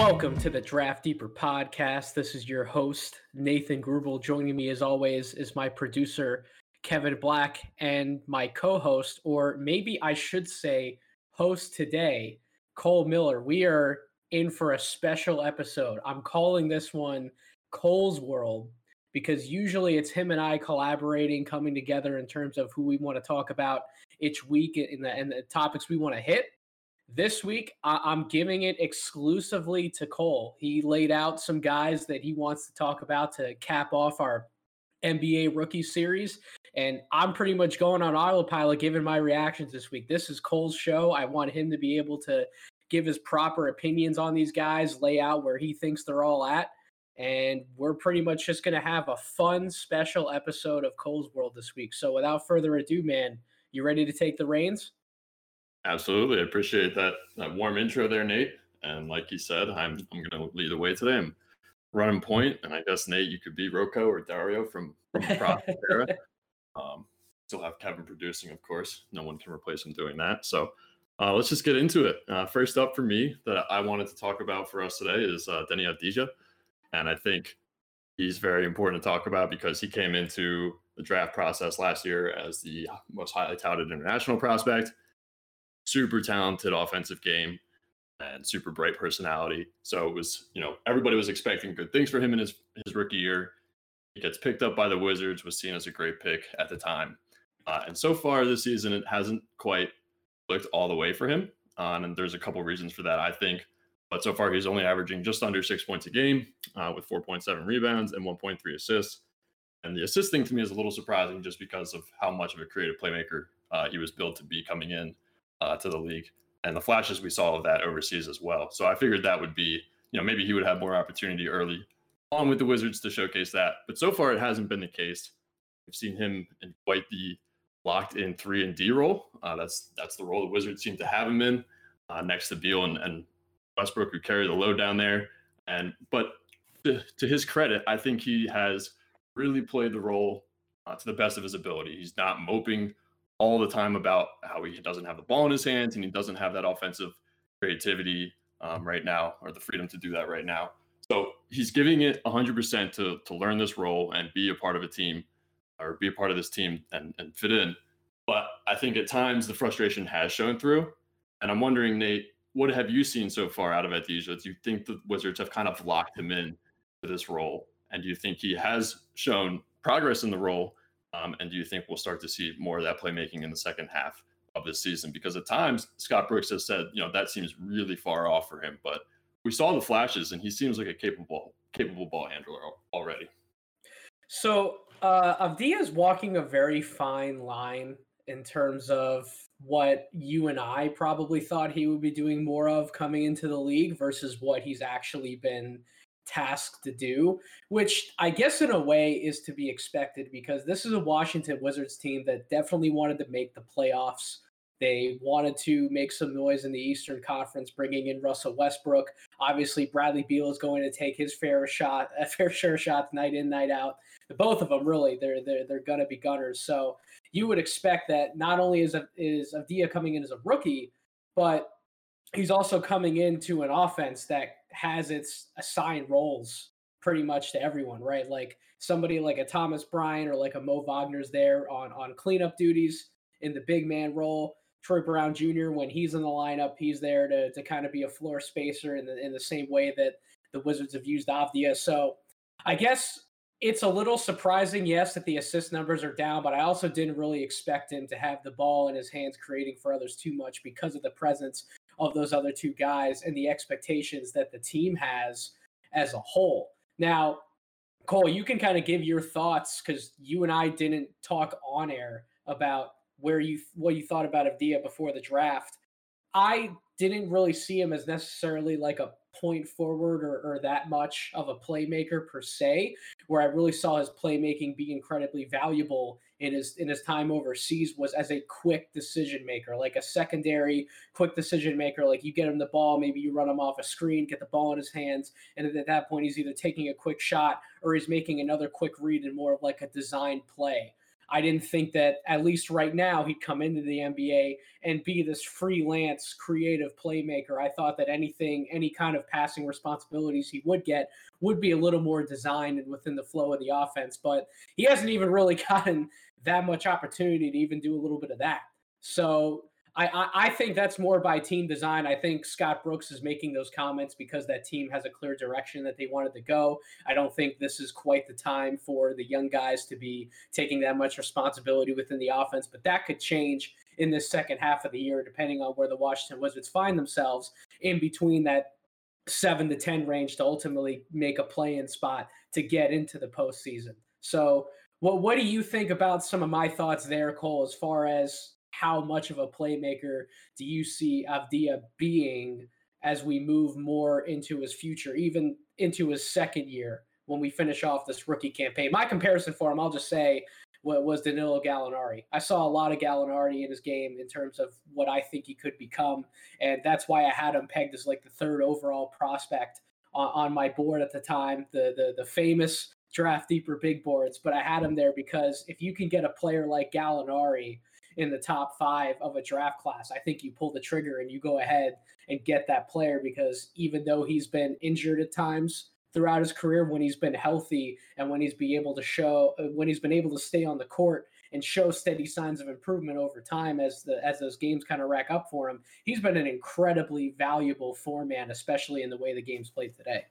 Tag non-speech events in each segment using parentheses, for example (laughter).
Welcome to the Draft Deeper podcast. This is your host, Nathan Grubel. Joining me, as always, is my producer, Kevin Black, and my co host, or maybe I should say, host today, Cole Miller. We are in for a special episode. I'm calling this one Cole's World because usually it's him and I collaborating, coming together in terms of who we want to talk about each week and the, and the topics we want to hit. This week, I- am giving it exclusively to Cole. He laid out some guys that he wants to talk about to cap off our NBA rookie series. And I'm pretty much going on autopilot giving my reactions this week. This is Cole's show. I want him to be able to give his proper opinions on these guys, lay out where he thinks they're all at. And we're pretty much just going to have a fun special episode of Cole's World this week. So without further ado, man, you ready to take the reins? Absolutely. I appreciate that, that warm intro there, Nate. And like you said, I'm I'm gonna lead the way today. I'm running point, and I guess Nate, you could be Rocco or Dario from, from the (laughs) era. Um, still have Kevin producing, of course. No one can replace him doing that. So uh, let's just get into it. Uh, first up for me that I wanted to talk about for us today is uh, Deni Avdija. And I think he's very important to talk about because he came into the draft process last year as the most highly touted international prospect super talented offensive game and super bright personality. So it was, you know, everybody was expecting good things for him in his his rookie year. He gets picked up by the Wizards, was seen as a great pick at the time. Uh, and so far this season, it hasn't quite clicked all the way for him. Uh, and there's a couple reasons for that, I think. But so far, he's only averaging just under six points a game uh, with 4.7 rebounds and 1.3 assists. And the assist thing to me is a little surprising just because of how much of a creative playmaker uh, he was built to be coming in uh, to the league, and the flashes we saw of that overseas as well. So I figured that would be, you know, maybe he would have more opportunity early on with the Wizards to showcase that. But so far, it hasn't been the case. We've seen him in quite the locked in three and D role. Uh, that's that's the role the Wizards seem to have him in, uh, next to Beal and, and Westbrook, who carry the load down there. And but to, to his credit, I think he has really played the role uh, to the best of his ability. He's not moping all the time about how he doesn't have the ball in his hands and he doesn't have that offensive creativity um, right now or the freedom to do that right now. So he's giving it 100% to, to learn this role and be a part of a team or be a part of this team and, and fit in. But I think at times the frustration has shown through. And I'm wondering, Nate, what have you seen so far out of Avdija? Do you think the Wizards have kind of locked him in to this role? And do you think he has shown progress in the role? Um, and do you think we'll start to see more of that playmaking in the second half of this season? Because at times Scott Brooks has said, you know, that seems really far off for him, but we saw the flashes, and he seems like a capable capable ball handler already. So uh, Avdija is walking a very fine line in terms of what you and I probably thought he would be doing more of coming into the league versus what he's actually been task to do, which I guess in a way is to be expected because this is a Washington Wizards team that definitely wanted to make the playoffs. They wanted to make some noise in the Eastern Conference, bringing in Russell Westbrook. Obviously, Bradley Beal is going to take his fair shot, (laughs) a fair share shots night in, night out. Both of them, really, they're they're they're to be gunners. So you would expect that not only is a, is Avdija coming in as a rookie, but he's also coming into an offense that has its assigned roles pretty much to everyone, right? Like somebody like a Thomas Bryant or like a Mo Wagner's there on on cleanup duties in the big man role. Troy Brown Jr. when he's in the lineup, he's there to to kind of be a floor spacer in the in the same way that the Wizards have used Avdija. So I guess it's a little surprising, yes, that the assist numbers are down, but I also didn't really expect him to have the ball in his hands creating for others too much because of the presence of those other two guys and the expectations that the team has as a whole. Now, Cole, you can kind of give your thoughts because you and I didn't talk on air about where you what you thought about Avdija before the draft. I didn't really see him as necessarily like a point forward or, or that much of a playmaker per se, where I really saw his playmaking be incredibly valuable in his in his time overseas was as a quick decision maker, like a secondary quick decision maker. Like you get him the ball, maybe you run him off a screen, get the ball in his hands, and at that point he's either taking a quick shot or he's making another quick read and more of like a design play. I didn't think that at least right now he'd come into the NBA and be this freelance creative playmaker. I thought that anything, any kind of passing responsibilities he would get would be a little more designed and within the flow of the offense. But he hasn't even really (laughs) gotten that much opportunity to even do a little bit of that. So I, I, think that's more by team design. I think Scott Brooks is making those comments because that team has a clear direction that they wanted to go. I don't think this is quite the time for the young guys to be taking that much responsibility within the offense, but that could change in this second half of the year, depending on where the Washington Wizards find themselves in between that seven to 10 range to ultimately make a play in spot to get into the postseason. So, what, what do you think about some of my thoughts there, Cole, as far as how much of a playmaker do you see Avdija being as we move more into his future, even into his second year when we finish off this rookie campaign? My comparison for him, I'll just say, was Danilo Gallinari. I saw a lot of Gallinari in his game in terms of what I think he could become, and that's why I had him pegged as like the third overall prospect on, on my board at the time. The the the famous draft deeper big boards, but I had him there because if you can get a player like Gallinari in the top five of a draft class, I think you pull the trigger and you go ahead and get that player because even though he's been injured at times throughout his career, when he's been healthy and when he's been able to show, when he's been able to stay on the court and show steady signs of improvement over time as the as those games kind of rack up for him, he's been an incredibly valuable four man, especially in the way the game's played today.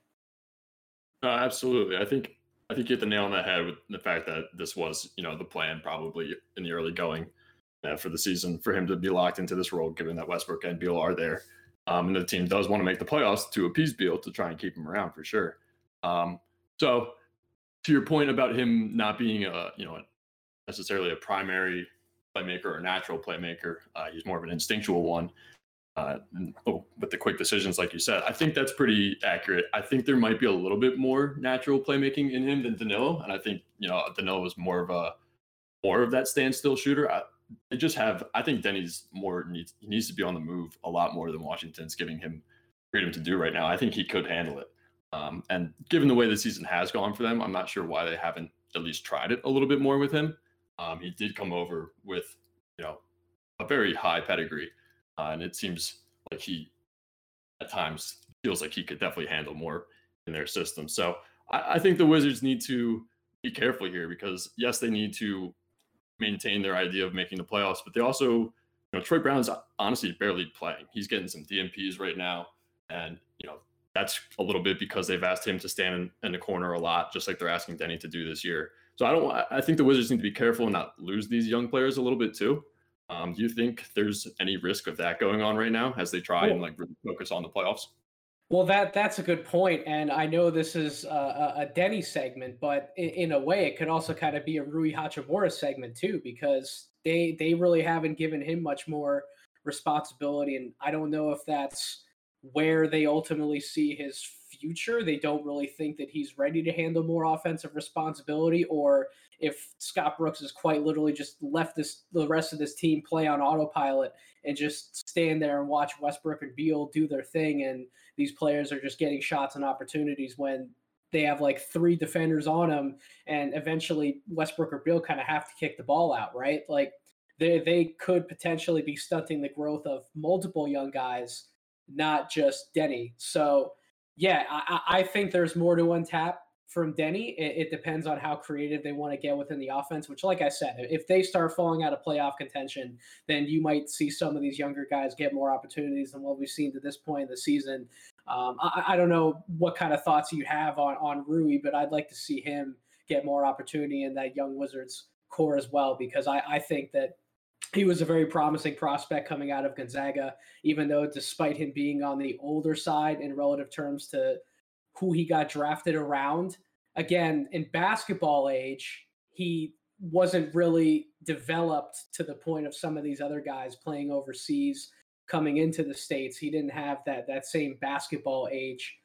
Uh, absolutely, I think I think you hit the nail on the head with the fact that this was, you know, the plan probably in the early going uh, for the season for him to be locked into this role, given that Westbrook and Beal are there. Um, and the team does want to make the playoffs to appease Beal to try and keep him around for sure. Um, so, to your point about him not being a you know necessarily a primary playmaker or natural playmaker, uh, he's more of an instinctual one. Uh, oh, with the quick decisions, like you said, I think that's pretty accurate. I think there might be a little bit more natural playmaking in him than Danilo, and I think you know Danilo is more of a more of that standstill shooter. I, they just have. I think Deni's more needs he needs to be on the move a lot more than Washington's giving him freedom to do right now. I think he could handle it. Um, and given the way the season has gone for them, I'm not sure why they haven't at least tried it a little bit more with him. Um, he did come over with you know a very high pedigree, uh, and it seems like he at times feels like he could definitely handle more in their system. So I, I think the Wizards need to be careful here because yes, they need to maintain their idea of making the playoffs. But they also, you know, Troy Brown's honestly barely playing. He's getting some DNPs right now, and you know that's a little bit because they've asked him to stand in, in the corner a lot, just like they're asking Deni to do this year. So I don't. I think the Wizards need to be careful and not lose these young players a little bit too. Um, do you think there's any risk of that going on right now as they try and like really focus on the playoffs? Well, that that's a good point, and I know this is a, a Deni segment, but in, in, a way, it could also kind of be a Rui Hachimura segment too, because they they really haven't given him much more responsibility, and I don't know if that's where they ultimately see his future. They don't really think that he's ready to handle more offensive responsibility, or if Scott Brooks has quite literally just left this the rest of this team play on autopilot and just stand there and watch Westbrook and Beal do their thing, and these players are just getting shots and opportunities when they have like three defenders on them, and eventually Westbrook or Beal kind of have to kick the ball out, right? Like they they could potentially be stunting the growth of multiple young guys, not just Deni. So yeah, I, I think there's more to untap from Deni. It, it, depends on how creative they want to get within the offense, which, like I said, if they start falling out of playoff contention, then you might see some of these younger guys get more opportunities than what we've seen to this point in the season. Um, I, I, don't know what kind of thoughts you have on, on Rui, but I'd like to see him get more opportunity in that young Wizards core as well, because I, I think that he was a very promising prospect coming out of Gonzaga, even though despite him being on the older side in relative terms to who he got drafted around, again, in basketball age, he wasn't really developed to the point of some of these other guys playing overseas coming into the states. He didn't have that that same basketball age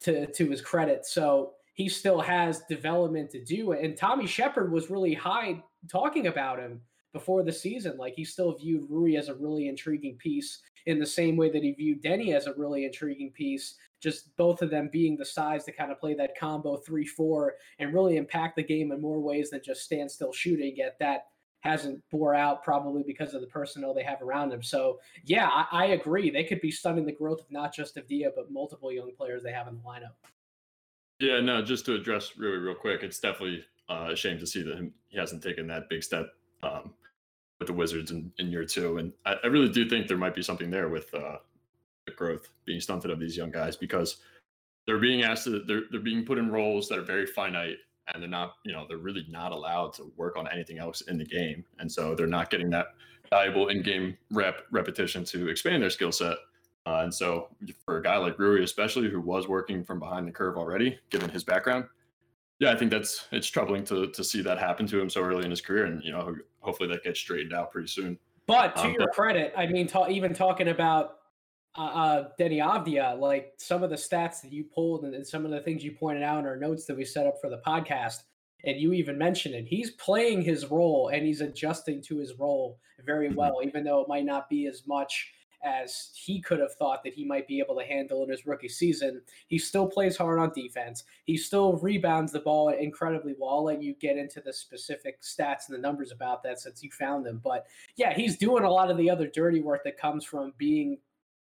to to his credit. So he still has development to do. And Tommy Sheppard was really high talking about him before the season. Like he still viewed Rui as a really intriguing piece in the same way that he viewed Deni as a really intriguing piece. Just both of them being the size to kind of play that combo three four and really impact the game in more ways than just stand still shooting. Yet that hasn't bore out probably because of the personnel they have around him. So yeah, I, I agree. They could be stunning the growth of not just Avdija, but multiple young players they have in the lineup. Yeah, no, just to address really real quick, it's definitely uh, a shame to see that he hasn't taken that big step um, with the Wizards in, in year two. And I, I, really do think there might be something there with uh, the growth being stunted of these young guys because they're being asked to, they're, they're being put in roles that are very finite and they're not, you know, they're really not allowed to work on anything else in the game. And so they're not getting that valuable in-game rep repetition to expand their skill set. Uh, and so for a guy like Rui, especially who was working from behind the curve already, given his background, yeah, I think that's it's troubling to to see that happen to him so early in his career, and you know, hopefully that gets straightened out pretty soon. But to um, your but, credit, I mean, ta- even talking about uh, uh, Deni Avdija, like some of the stats that you pulled and, and some of the things you pointed out in our notes that we set up for the podcast, and you even mentioned it, he's playing his role and he's adjusting to his role very mm-hmm. well, even though it might not be as much as he could have thought that he might be able to handle in his rookie season. He still plays hard on defense. He still rebounds the ball incredibly well. I'll let you get into the specific stats and the numbers about that since you found them. But yeah, he's doing a lot of the other dirty work that comes from being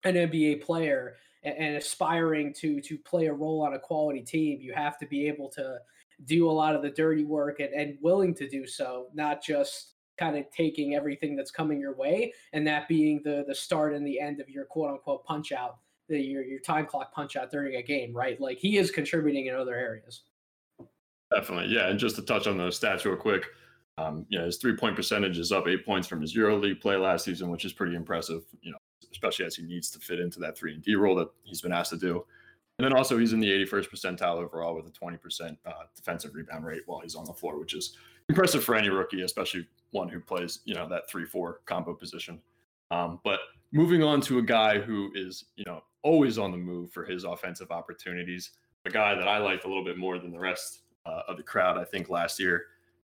an NBA player and, aspiring to to play a role on a quality team. You have to be able to do a lot of the dirty work and, and willing to do so, not just kind of taking everything that's coming your way and that being the the start and the end of your quote unquote punch out the, your your time clock punch out during a game right? Like he is contributing in other areas. Definitely yeah and just to touch on those stats real quick um, you know his three point percentage is up eight points from his euro league play last season which is pretty impressive you know especially as he needs to fit into that three and d role that he's been asked to do. And then also he's in the 81st percentile overall with a 20% uh, defensive rebound rate while he's on the floor which is impressive for any rookie especially one who plays, you know, that three four combo position. Um, but moving on to a guy who is, you know, always on the move for his offensive opportunities, a guy that I liked a little bit more than the rest uh, of the crowd, I think last year,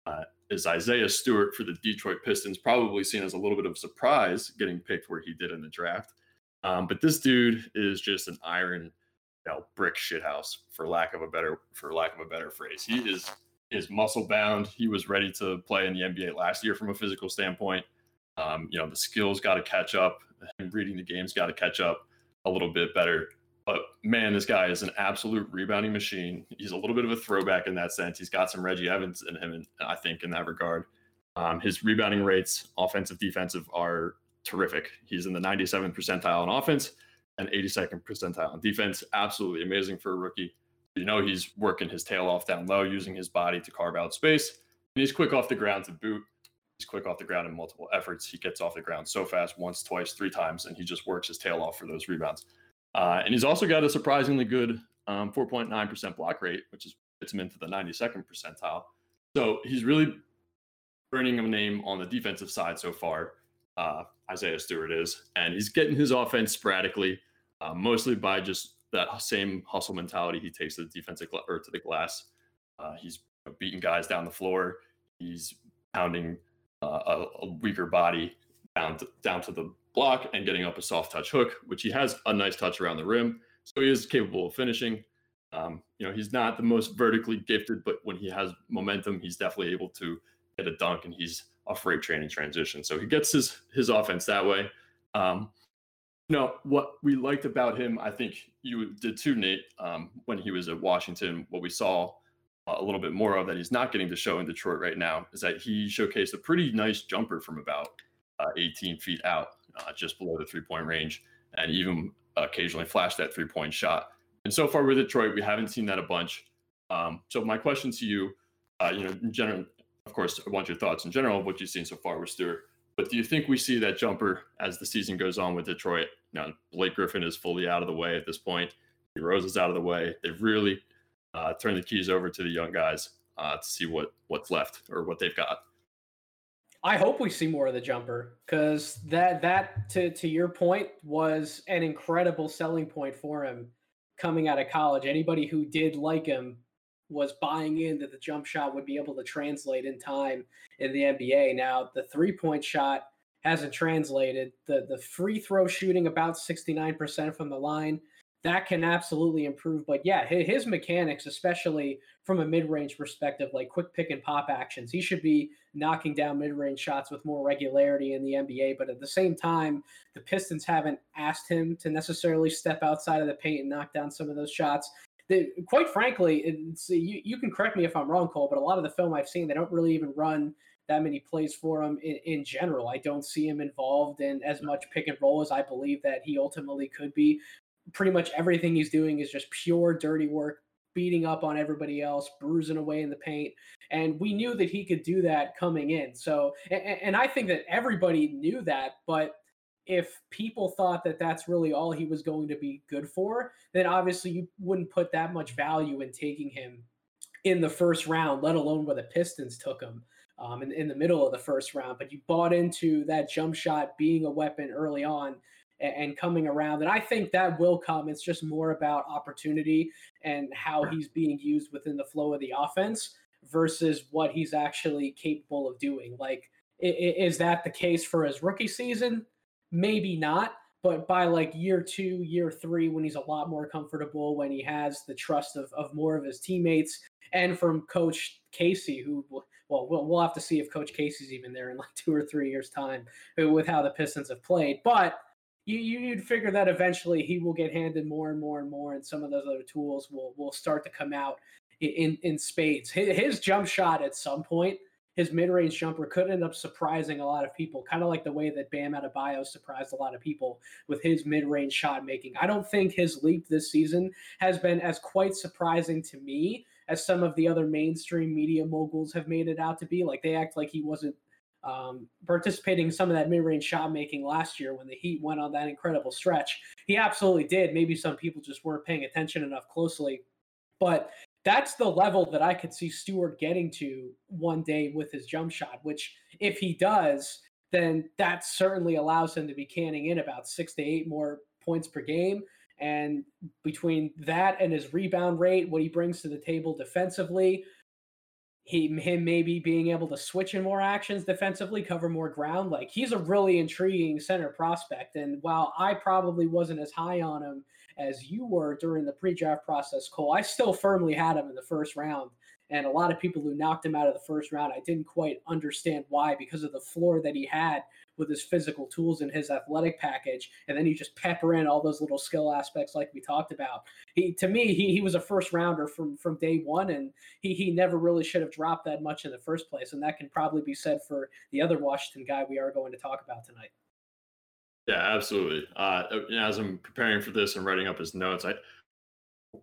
uh, is Isaiah Stewart for the Detroit Pistons. Probably seen as a little bit of a surprise getting picked where he did in the draft. Um, but this dude is just an iron, you know, brick shithouse for lack of a better for lack of a better phrase. He is is muscle bound. He was ready to play in the NBA last year from a physical standpoint. Um, you know, the skills got to catch up, and reading the games got to catch up a little bit better. But man, this guy is an absolute rebounding machine. He's a little bit of a throwback in that sense. He's got some Reggie Evans in him, I think, in that regard. Um, his rebounding rates, offensive, defensive, are terrific. He's in the 97th percentile on offense and 82nd percentile on defense. Absolutely amazing for a rookie. You know he's working his tail off down low, using his body to carve out space. And he's quick off the ground to boot. He's quick off the ground in multiple efforts. He gets off the ground so fast, once, twice, three times, and he just works his tail off for those rebounds. Uh, and he's also got a surprisingly good um, 4.9% block rate, which is gets him into the 92nd percentile. So he's really earning a name on the defensive side so far. Uh, Isaiah Stewart is, and he's getting his offense sporadically, uh, mostly by just that same hustle mentality he takes to the defensive or to the glass. Uh, he's beating guys down the floor. He's pounding uh, a, a, weaker body down to, down to the block and getting up a soft touch hook, which he has a nice touch around the rim. So he is capable of finishing. Um, you know, he's not the most vertically gifted, but when he has momentum, he's definitely able to get a dunk, and he's a freight train in transition. So he gets his his offense that way. Um, no, what we liked about him, I think you did too, Nate, um, when he was at Washington. What we saw uh, a little bit more of that he's not getting to show in Detroit right now is that he showcased a pretty nice jumper from about uh, 18 feet out, uh, just below the three point range, and even occasionally flashed that three point shot. And so far with Detroit, we haven't seen that a bunch. Um, so my question to you, uh, you know, in general, of course, I want your thoughts in general of what you've seen so far with Stewart. But do you think we see that jumper as the season goes on with Detroit? Now, Blake Griffin is fully out of the way at this point. Rose is out of the way. They've really uh, turned the keys over to the young guys uh, to see what what's left or what they've got. I hope we see more of the jumper because that that to to your point was an incredible selling point for him coming out of college. Anybody who did like him was buying in that the jump shot would be able to translate in time in the NBA. Now, the three point shot hasn't translated. The the free throw shooting about 69% from the line that can absolutely improve. But yeah, his mechanics, especially from a mid range perspective, like quick pick and pop actions, he should be knocking down mid range shots with more regularity in the NBA. But at the same time, the Pistons haven't asked him to necessarily step outside of the paint and knock down some of those shots. They, quite frankly, you, you can correct me if I'm wrong, Cole, but a lot of the film I've seen, they don't really even run that many plays for him in, in, general. I don't see him involved in as much pick and roll as I believe that he ultimately could be pretty much everything he's doing is just pure dirty work, beating up on everybody else, bruising away in the paint. And we knew that he could do that coming in. So, and, and I think that everybody knew that, but if people thought that that's really all he was going to be good for, then obviously you wouldn't put that much value in taking him in the first round, let alone where the Pistons took him um, in, in the middle of the first round. But you bought into that jump shot being a weapon early on and coming around. And I think that will come. It's just more about opportunity and how he's being used within the flow of the offense versus what he's actually capable of doing. Like, is that the case for his rookie season? Maybe not. But by like year two, year three, when he's a lot more comfortable, when he has the trust of, of more of his teammates and from Coach Casey, who well, well, we'll have to see if Coach Casey's even there in like two or three years' time with how the Pistons have played. But you you'd figure that eventually he will get handed more and more and more, and some of those other tools will will start to come out in in spades. His, his jump shot at some point, his mid range jumper could end up surprising a lot of people, kind of like the way that Bam Adebayo surprised a lot of people with his mid range shot making. I don't think his leap this season has been as quite surprising to me as some of the other mainstream media moguls have made it out to be. Like they act like he wasn't um, participating in some of that mid-range shot making last year when the Heat went on that incredible stretch. He absolutely did. Maybe some people just weren't paying attention enough closely, but that's the level that I could see Stewart getting to one day with his jump shot. Which, if he does, then that certainly allows him to be canning in about six to eight more points per game. And between that and his rebound rate, what he brings to the table defensively, he him maybe being able to switch in more actions defensively, cover more ground. Like he's a really intriguing center prospect. And while I probably wasn't as high on him as you were during the pre-draft process, Cole, I still firmly had him in the first round. And a lot of people who knocked him out of the first round, I didn't quite understand why because of the floor that he had with his physical tools and his athletic package, and then you just pepper in all those little skill aspects like we talked about. He to me, he, he was a first rounder from from day one, and he he never really should have dropped that much in the first place. And that can probably be said for the other Washington guy we are going to talk about tonight. Yeah, absolutely. Uh, as I'm preparing for this and writing up his notes, I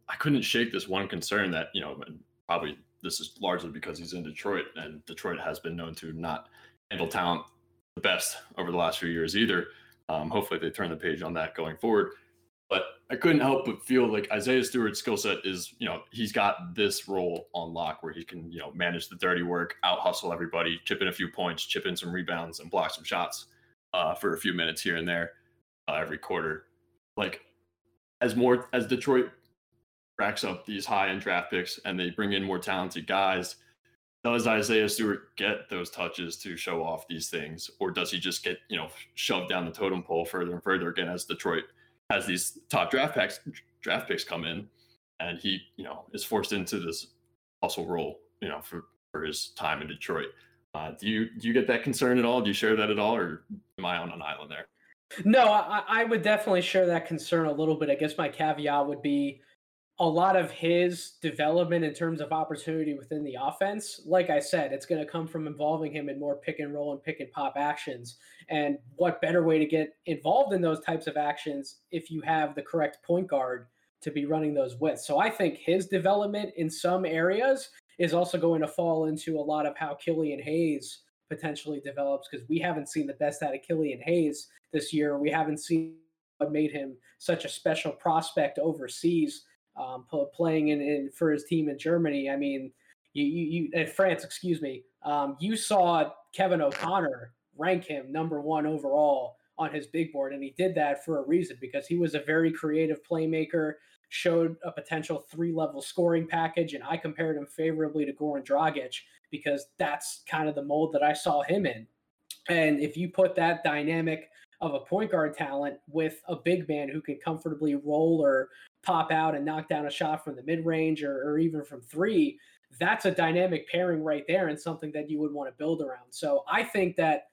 I couldn't shake this one concern that you know probably this is largely because he's in Detroit, and Detroit has been known to not handle talent the best over the last few years either. Um, hopefully, they turn the page on that going forward. But I couldn't help but feel like Isaiah Stewart's skill set is, you know, he's got this role on lock where he can, you know, manage the dirty work, out hustle everybody, chip in a few points, chip in some rebounds, and block some shots uh, for a few minutes here and there uh, every quarter. Like as more as Detroit racks up these high end draft picks and they bring in more talented guys, does Isaiah Stewart get those touches to show off these things, or does he just get you know shoved down the totem pole further and further again as Detroit has these top draft picks draft picks come in, and he you know is forced into this hustle role you know for for his time in Detroit. Uh, do you do you get that concern at all? Do you share that at all, or am I on an island there? No, I, I would definitely share that concern a little bit. I guess my caveat would be a lot of his development in terms of opportunity within the offense, like I said, it's going to come from involving him in more pick and roll and pick and pop actions. And what better way to get involved in those types of actions if you have the correct point guard to be running those with? So I think his development in some areas is also going to fall into a lot of how Killian Hayes potentially develops because we haven't seen the best out of Killian Hayes this year. We haven't seen what made him such a special prospect overseas um, playing in, in, for his team in Germany. I mean, you, you, you France, excuse me. Um, you saw Kevin O'Connor rank him number one overall on his big board, and he did that for a reason because he was a very creative playmaker. Showed a potential three level scoring package, and I compared him favorably to Goran Dragic because that's kind of the mold that I saw him in. And if you put that dynamic of a point guard talent with a big man who can comfortably roll or pop out and knock down a shot from the mid range or, or even from three, that's a dynamic pairing right there and something that you would want to build around. So I think that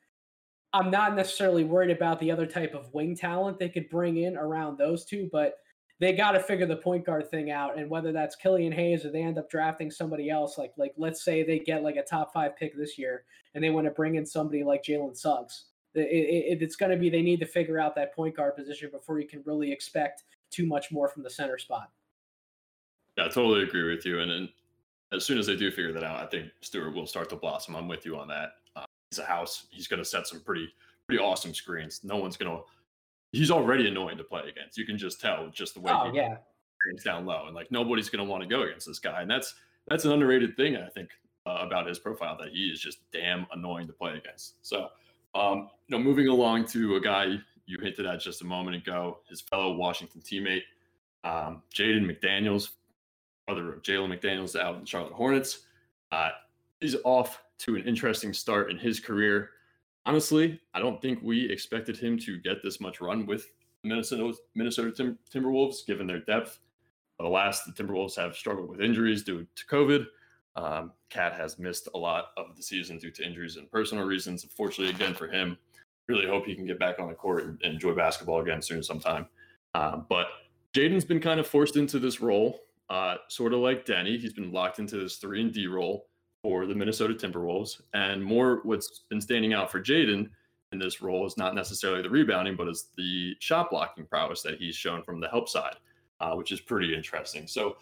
I'm not necessarily worried about the other type of wing talent they could bring in around those two, but they got to figure the point guard thing out. And whether that's Killian Hayes or they end up drafting somebody else, like like let's say they get like a top five pick this year and they want to bring in somebody like Jalen Suggs. It, it, it's going to be they need to figure out that point guard position before you can really expect too much more from the center spot. Yeah, I totally agree with you. And, as soon as they do figure that out, I think Stewart will start to blossom. I'm with you on that. Uh, he's a house. He's going to set some pretty pretty awesome screens. No one's going to. He's already annoying to play against. You can just tell just the way oh, he yeah. down low, and like nobody's going to want to go against this guy. And that's that's an underrated thing I think uh, about his profile that he is just damn annoying to play against. So, um, you know, moving along to a guy you hinted at just a moment ago, his fellow Washington teammate, um, Jaden McDaniels, brother of Jalen McDaniels out in the Charlotte Hornets. Uh, he's off to an interesting start in his career. Honestly, I don't think we expected him to get this much run with Minnesota Minnesota Tim- Timberwolves, given their depth. Alas, the Timberwolves have struggled with injuries due to COVID. Um, KAT has missed a lot of the season due to injuries and personal reasons. Unfortunately, again for him, really hope he can get back on the court and, enjoy basketball again soon sometime. Uh, but Jaden's been kind of forced into this role uh, sort of like Deni, he's been locked into this three and D role for the Minnesota Timberwolves. And more, what's been standing out for Jaden in this role is not necessarily the rebounding, but is the shot blocking prowess that he's shown from the help side, uh, which is pretty interesting. So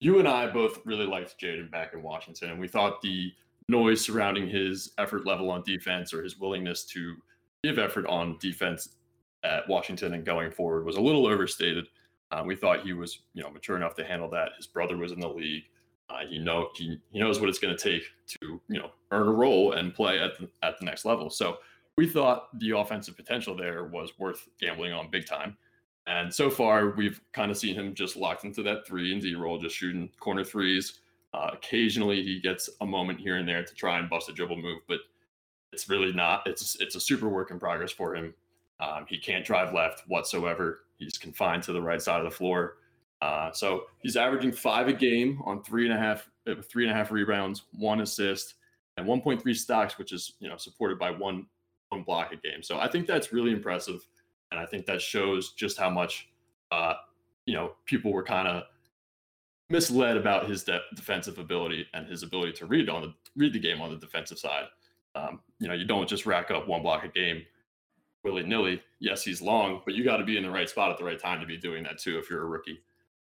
you and I both really liked Jaden back in Washington, and we thought the noise surrounding his effort level on defense or his willingness to give effort on defense at Washington and going forward was a little overstated. Uh, we thought he was, you know, mature enough to handle that. His brother was in the league. Uh, he know he, he knows what it's going to take to, you know, earn a role and play at the, at the next level. So we thought the offensive potential there was worth gambling on big time. And so far, we've kind of seen him just locked into that three and D role, just shooting corner threes. Uh, occasionally, he gets a moment here and there to try and bust a dribble move, but it's really not. It's it's a super work in progress for him. Um, he can't drive left whatsoever. He's confined to the right side of the floor. Uh, so he's averaging five a game on three and a half, uh, three and a half rebounds, one assist, and 1.3 stocks, which is you know supported by one one block a game. So I think that's really impressive, and I think that shows just how much uh, you know people were kind of misled about his de- defensive ability and his ability to read on the read the game on the defensive side. Um, you know, you don't just rack up one block a game willy nilly. Yes, he's long, but you got to be in the right spot at the right time to be doing that too if you're a rookie,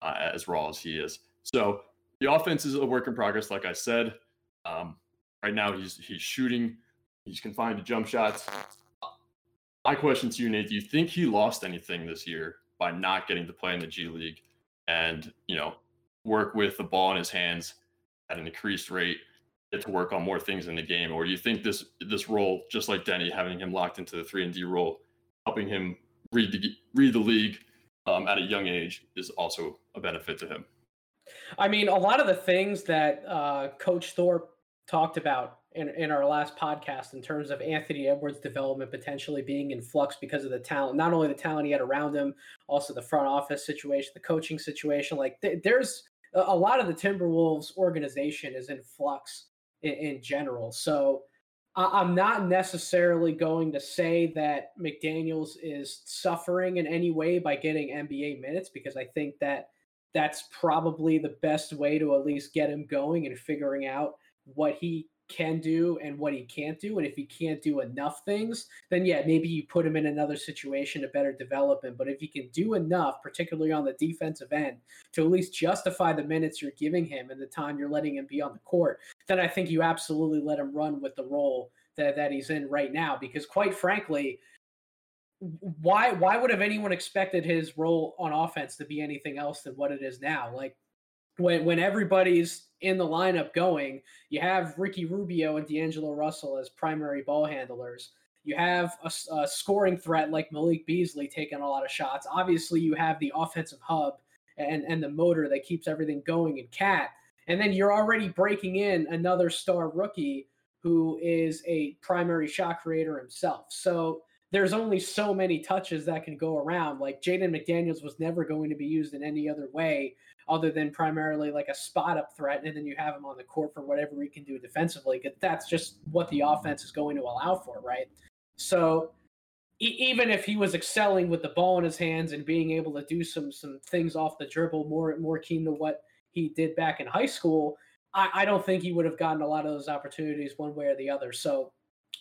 uh, as raw as he is. So the offense is a work in progress, like I said. Um, right now, he's he's shooting, he's confined to jump shots. My question to you, Nate: Do you think he lost anything this year by not getting to play in the G League and you know work with the ball in his hands at an increased rate? get to work on more things in the game, or do you think this this role, just like Deni, having him locked into the three and D role, helping him read the read the league um, at a young age, is also a benefit to him? I mean, a lot of the things that uh, Coach Thorpe talked about in, in our last podcast in terms of Anthony Edwards' development potentially being in flux because of the talent, not only the talent he had around him, also the front office situation, the coaching situation. Like th- there's a lot of the Timberwolves organization is in flux in, in general. So I'm not necessarily going to say that McDaniels is suffering in any way by getting NBA minutes because I think that that's probably the best way to at least get him going and figuring out what he can do and what he can't do. And if he can't do enough things, then yeah, maybe you put him in another situation to better develop him. But if he can do enough, particularly on the defensive end, to at least justify the minutes you're giving him and the time you're letting him be on the court, then I think you absolutely let him run with the role that, that he's in right now. Because quite frankly, why why would have anyone expected his role on offense to be anything else than what it is now? Like when when everybody's in the lineup going, you have Ricky Rubio and D'Angelo Russell as primary ball handlers. You have a, a, scoring threat like Malik Beasley taking a lot of shots. Obviously, you have the offensive hub and and the motor that keeps everything going in KAT. And then you're already breaking in another star rookie who is a primary shot creator himself. So there's only so many touches that can go around. Like Jaden McDaniels was never going to be used in any other way other than primarily like a spot up threat, and then you have him on the court for whatever he can do defensively. That's just what the offense is going to allow for, right? So e- even if he was excelling with the ball in his hands and being able to do some some things off the dribble, more more keen to what he did back in high school, I, I don't think he would have gotten a lot of those opportunities one way or the other. So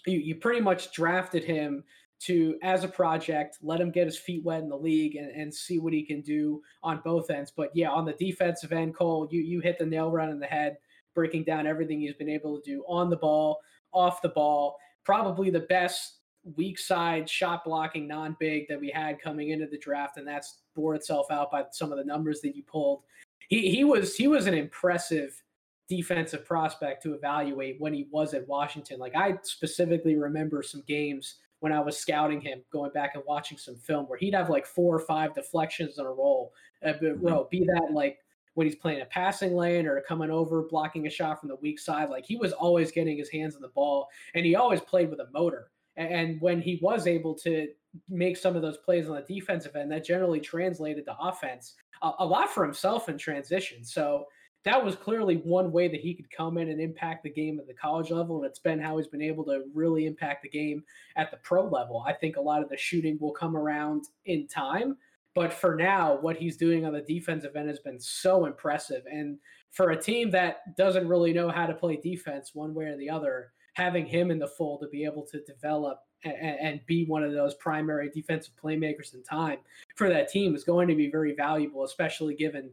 you, you pretty much drafted him to as a project, let him get his feet wet in the league and, and see what he can do on both ends. But yeah, on the defensive end, Cole, you you hit the nail right on the head, breaking down everything he's been able to do on the ball, off the ball. Probably the best weak side shot blocking non big that we had coming into the draft, and that's bore itself out by some of the numbers that you pulled. He he was he was an impressive defensive prospect to evaluate when he was at Washington. Like I specifically remember some games when I was scouting him, going back and watching some film where he'd have like four or five deflections in a row, a mm-hmm. row, be that like when he's playing a passing lane or coming over, blocking a shot from the weak side. Like he was always getting his hands on the ball and he always played with a motor. And when he was able to make some of those plays on the defensive end, that generally translated to offense a, a lot for himself in transition. So that was clearly one way that he could come in and impact the game at the college level. And it's been how he's been able to really impact the game at the pro level. I think a lot of the shooting will come around in time. But for now, what he's doing on the defensive end has been so impressive. And for a team that doesn't really know how to play defense one way or the other, having him in the fold to be able to develop and, and, be one of those primary defensive playmakers in time for that team is going to be very valuable, especially given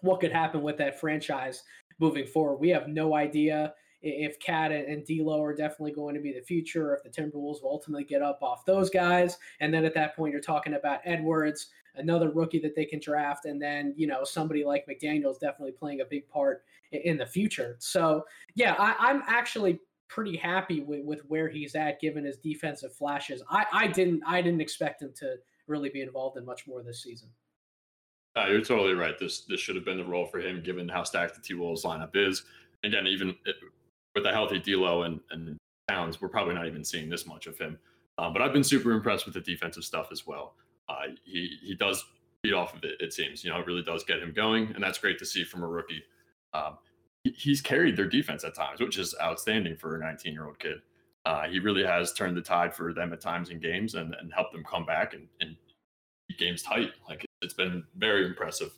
what could happen with that franchise moving forward. We have no idea if KAT and D'Lo are definitely going to be the future, if the Timberwolves will ultimately get up off those guys, and then at that point you're talking about Edwards, another rookie that they can draft, and then you know somebody like McDaniels definitely playing a big part in the future. So yeah, I, am actually pretty happy with, with where he's at given his defensive flashes. I, I didn't I didn't expect him to really be involved in much more this season. Uh, you're totally right. This this should have been the role for him, given how stacked the T Wolves lineup is. Again, even it, with a healthy D'Lo and and Towns, we're probably not even seeing this much of him. Um, but I've been super impressed with the defensive stuff as well. Uh, he he does feed off of it. It seems you know it really does get him going, and that's great to see from a rookie. Um, he, he's carried their defense at times, which is outstanding for a 19 year old kid. Uh, he really has turned the tide for them at times in games and, and helped them come back and, and games tight. Like it's been very impressive.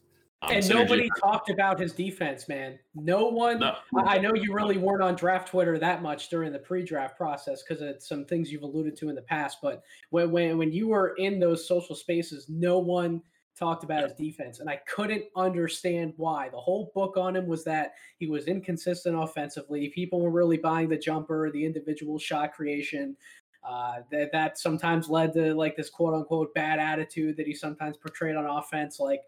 Um, and nobody talked about his defense, man. No one. No. I know you really weren't on draft Twitter that much during the pre-draft process because of some things you've alluded to in the past. But when when when you were in those social spaces, no one talked about his defense, and I couldn't understand why. The whole book on him was that he was inconsistent offensively. People were really buying the jumper, the individual shot creation. Uh, that that sometimes led to like this quote unquote bad attitude that he sometimes portrayed on offense. Like,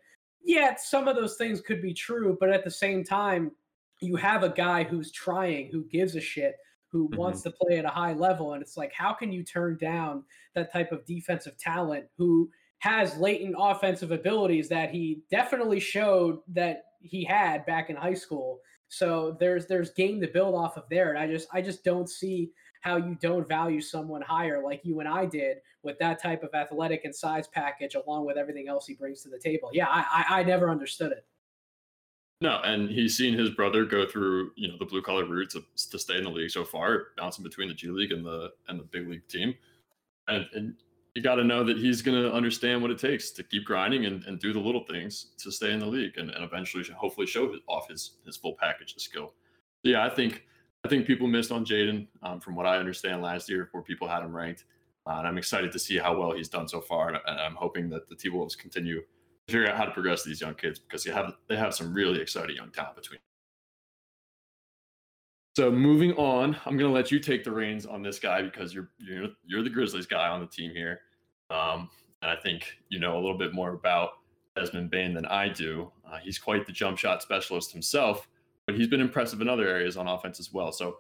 yeah, some of those things could be true, but at the same time, you have a guy who's trying, who gives a shit, who mm-hmm. wants to play at a high level, and it's like, how can you turn down that type of defensive talent who has latent offensive abilities that he definitely showed that he had back in high school. So there's there's game to build off of there, and I just I just don't see how you don't value someone higher like you and I did with that type of athletic and size package along with everything else he brings to the table. Yeah, I, I, I never understood it. No, and he's seen his brother go through, you know, the blue collar route to, to stay in the league so far, bouncing between the G League and the and the big league team. And, and you got to know that he's going to understand what it takes to keep grinding and, and do the little things to stay in the league and, and eventually hopefully show off his, his full package of skill. Yeah, I think I think people missed on Jaden, um, from what I understand last year, where people had him ranked. Uh, and I'm excited to see how well he's done so far. And, I'm hoping that the T Wolves continue to figure out how to progress these young kids because they have they have some really exciting young talent between. So moving on, I'm going to let you take the reins on this guy because you're you're you're the Grizzlies guy on the team here, um, and I think you know a little bit more about Desmond Bane than I do. Uh, he's quite the jump shot specialist himself but he's been impressive in other areas on offense as well. So,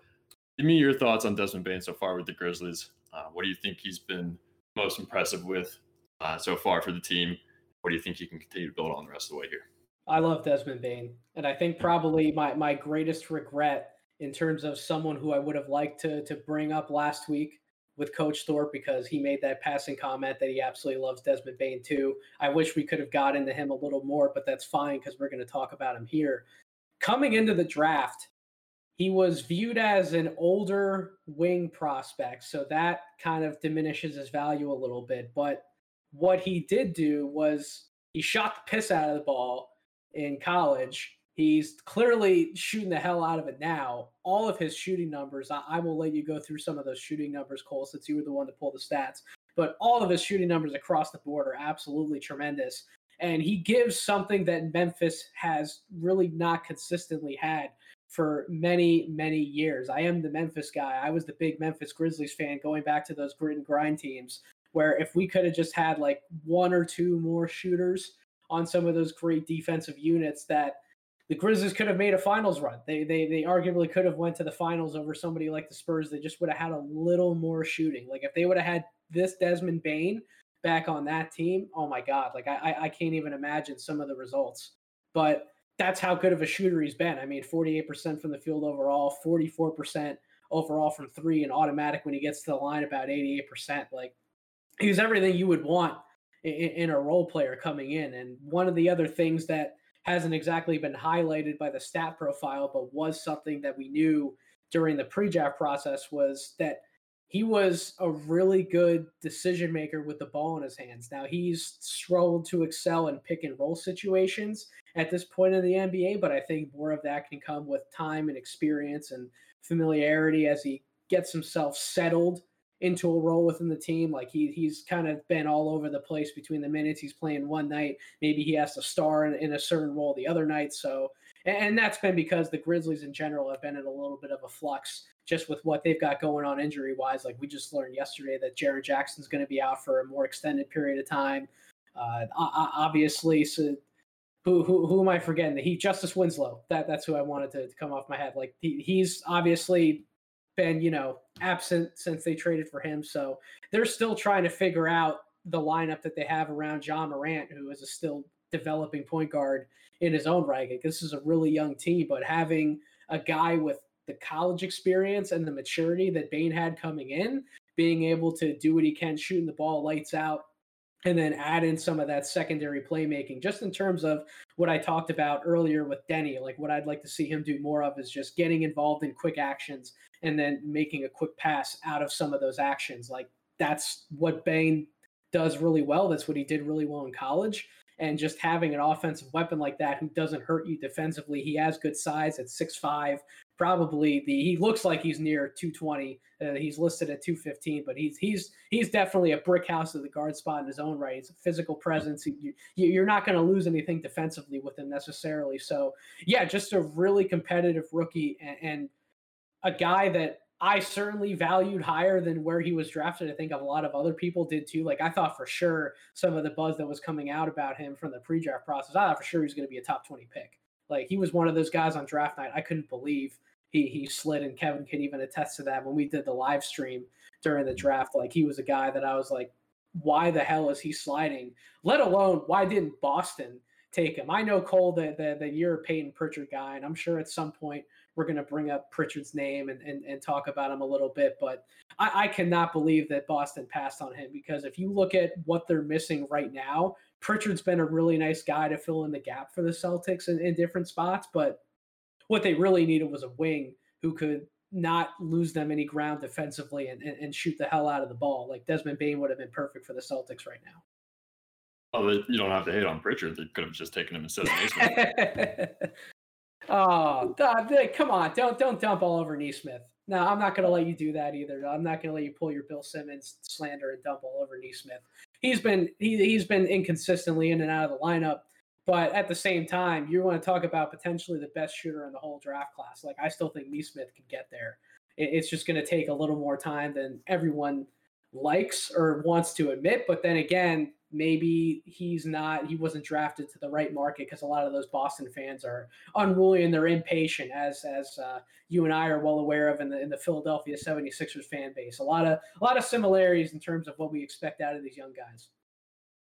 give me your thoughts on Desmond Bane so far with the Grizzlies. Uh, what do you think he's been most impressive with uh, so far for the team? What do you think he can continue to build on the rest of the way here? I love Desmond Bane, and I think probably my my greatest regret in terms of someone who I would have liked to to bring up last week with Coach Thorpe because he made that passing comment that he absolutely loves Desmond Bane too. I wish we could have got into him a little more, but that's fine because we're going to talk about him here. Coming into the draft, he was viewed as an older wing prospect, so that kind of diminishes his value a little bit. But what he did do was he shot the piss out of the ball in college. He's clearly shooting the hell out of it now. All of his shooting numbers, I, I, will let you go through some of those shooting numbers, Cole, since you were the one to pull the stats. But all of his shooting numbers across the board are absolutely tremendous. And he gives something that Memphis has really not consistently had for many, many years. I am the Memphis guy. I was the big Memphis Grizzlies fan going back to those grit and grind teams, where if we could have just had like one or two more shooters on some of those great defensive units that the Grizzlies could have made a finals run. They they they arguably could have went to the finals over somebody like the Spurs. They just would have had a little more shooting. Like if they would have had this Desmond Bane back on that team, oh my God! Like I I can't even imagine some of the results. But that's how good of a shooter he's been. I mean, 48% from the field overall, 44% overall from three, and automatic when he gets to the line about 88%. Like he's everything you would want in, in a role player coming in. And one of the other things that hasn't exactly been highlighted by the stat profile, but was something that we knew during the pre-draft process was that he was a really good decision maker with the ball in his hands. Now he's struggled to excel in pick and roll situations at this point in the NBA, but I think more of that can come with time and experience and familiarity as he gets himself settled into a role within the team. Like he he's kind of been all over the place between the minutes he's playing one night. Maybe he has to star in, in a certain role the other night. So and that's been because the Grizzlies in general have been in a little bit of a flux just with what they've got going on injury wise. Like we just learned yesterday that Jaren Jackson's going to be out for a more extended period of time. Uh, obviously, so who, who who am I forgetting? He Justice Winslow. That that's who I wanted to, to come off my head. Like he, he's obviously been, you know, absent since they traded for him. So they're still trying to figure out the lineup that they have around Ja Morant, who is a still developing point guard in his own right. This is a really young team, but having a guy with the college experience and the maturity that Bane had coming in, being able to do what he can, shooting the ball lights out, and then add in some of that secondary playmaking just in terms of what I talked about earlier with Deni. Like what I'd like to see him do more of is just getting involved in quick actions and then making a quick pass out of some of those actions. Like that's what Bane does really well. That's what he did really well in college. And just having an offensive weapon like that who doesn't hurt you defensively. He has good size at six five, probably the he looks like he's near 220. Uh, he's listed at 215, but he's he's he's definitely a brick house of the guard spot in his own right. He's a physical presence. You, you're not going to lose anything defensively with him necessarily. So yeah, just a really competitive rookie and, and a guy that I certainly valued higher than where he was drafted. I think a lot of other people did too. Like I thought for sure some of the buzz that was coming out about him from the pre-draft process, I thought for sure he was going to be a top 20 pick. Like he was one of those guys on draft night. I couldn't believe he he slid, and Kevin can even attest to that when we did the live stream during the draft. Like he was a guy that I was like, why the hell is he sliding? Let alone why didn't Boston take him? I know Cole that that you're a Payton Pritchard guy, and I'm sure at some point we're going to bring up Pritchard's name and, and, and talk about him a little bit. But I, I cannot believe that Boston passed on him because if you look at what they're missing right now, Pritchard's been a really nice guy to fill in the gap for the Celtics in, in different spots. But what they really needed was a wing who could not lose them any ground defensively and, and, and, shoot the hell out of the ball. Like Desmond Bane would have been perfect for the Celtics right now. Well, you don't have to hate on Pritchard. They could have just taken him instead of Nesmith. (laughs) oh, come on! Don't don't dump all over Nesmith. No, I'm not going to let you do that either. I'm not going to let you pull your Bill Simmons slander and dump all over Nesmith. He's been he, he's been inconsistently in and out of the lineup but at the same time, you want to talk about potentially the best shooter in the whole draft class. Like I still think Nesmith could get there. It's just going to take a little more time than everyone likes or wants to admit. But then again, maybe he's not he wasn't drafted to the right market because a lot of those Boston fans are unruly and they're impatient as as uh, you and I are well aware of in the in the Philadelphia 76ers fan base. A lot of a lot of similarities in terms of what we expect out of these young guys.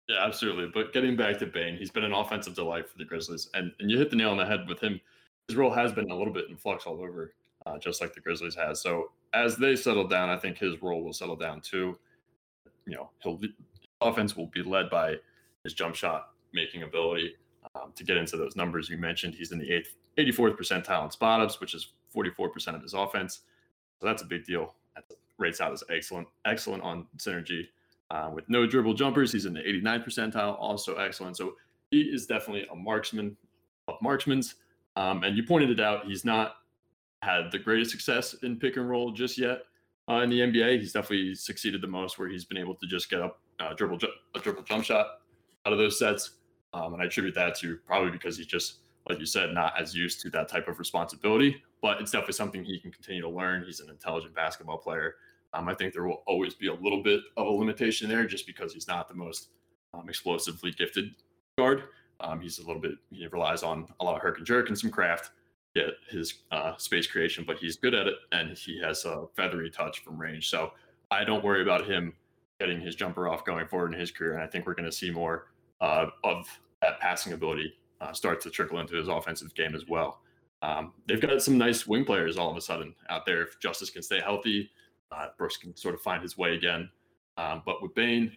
Yeah, absolutely. But getting back to Bane, he's been an offensive delight for the Grizzlies, and and you hit the nail on the head with him. His role has been a little bit in flux all over, uh, just like the Grizzlies has. So as they settle down, I think his role will settle down too. You know, he'll offense will be led by his jump shot making ability. Um, to get into those numbers you mentioned, he's in the eighth, 84th percentile in spot ups, which is 44% of his offense. So that's a big deal. That rates out as excellent, excellent on synergy. Uh, with no dribble jumpers, he's in the 89th percentile, also excellent. So he is definitely a marksman of marksmen's. Um, and you pointed it out, he's not had the greatest success in pick and roll just yet uh, in the NBA. He's definitely succeeded the most where he's been able to just get up uh, dribble ju- a dribble jump shot out of those sets. Um, and I attribute that to probably because he's just, like you said, not as used to that type of responsibility. But it's definitely something he can continue to learn. He's an intelligent basketball player. Um, I think there will always be a little bit of a limitation there just because he's not the most um, explosively gifted guard. Um, he's a little bit, he relies on a lot of herk and jerk and some craft get his uh, space creation, but he's good at it and he has a feathery touch from range. So I don't worry about him getting his jumper off going forward in his career. And I think we're going to see more uh, of that passing ability uh, start to trickle into his offensive game as well. Um, they've got some nice wing players all of a sudden out there. If Justice can stay healthy, uh, Brooks can sort of find his way again. Um, but with Bane,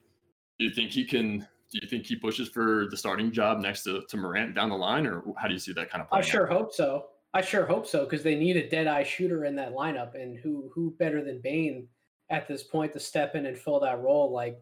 do you think he can? Do you think he pushes for the starting job next to, to Morant down the line, or how do you see that kind of? I sure out? hope so. I sure hope so because they need a dead eye shooter in that lineup, and who who better than Bane at this point to step in and fill that role? Like,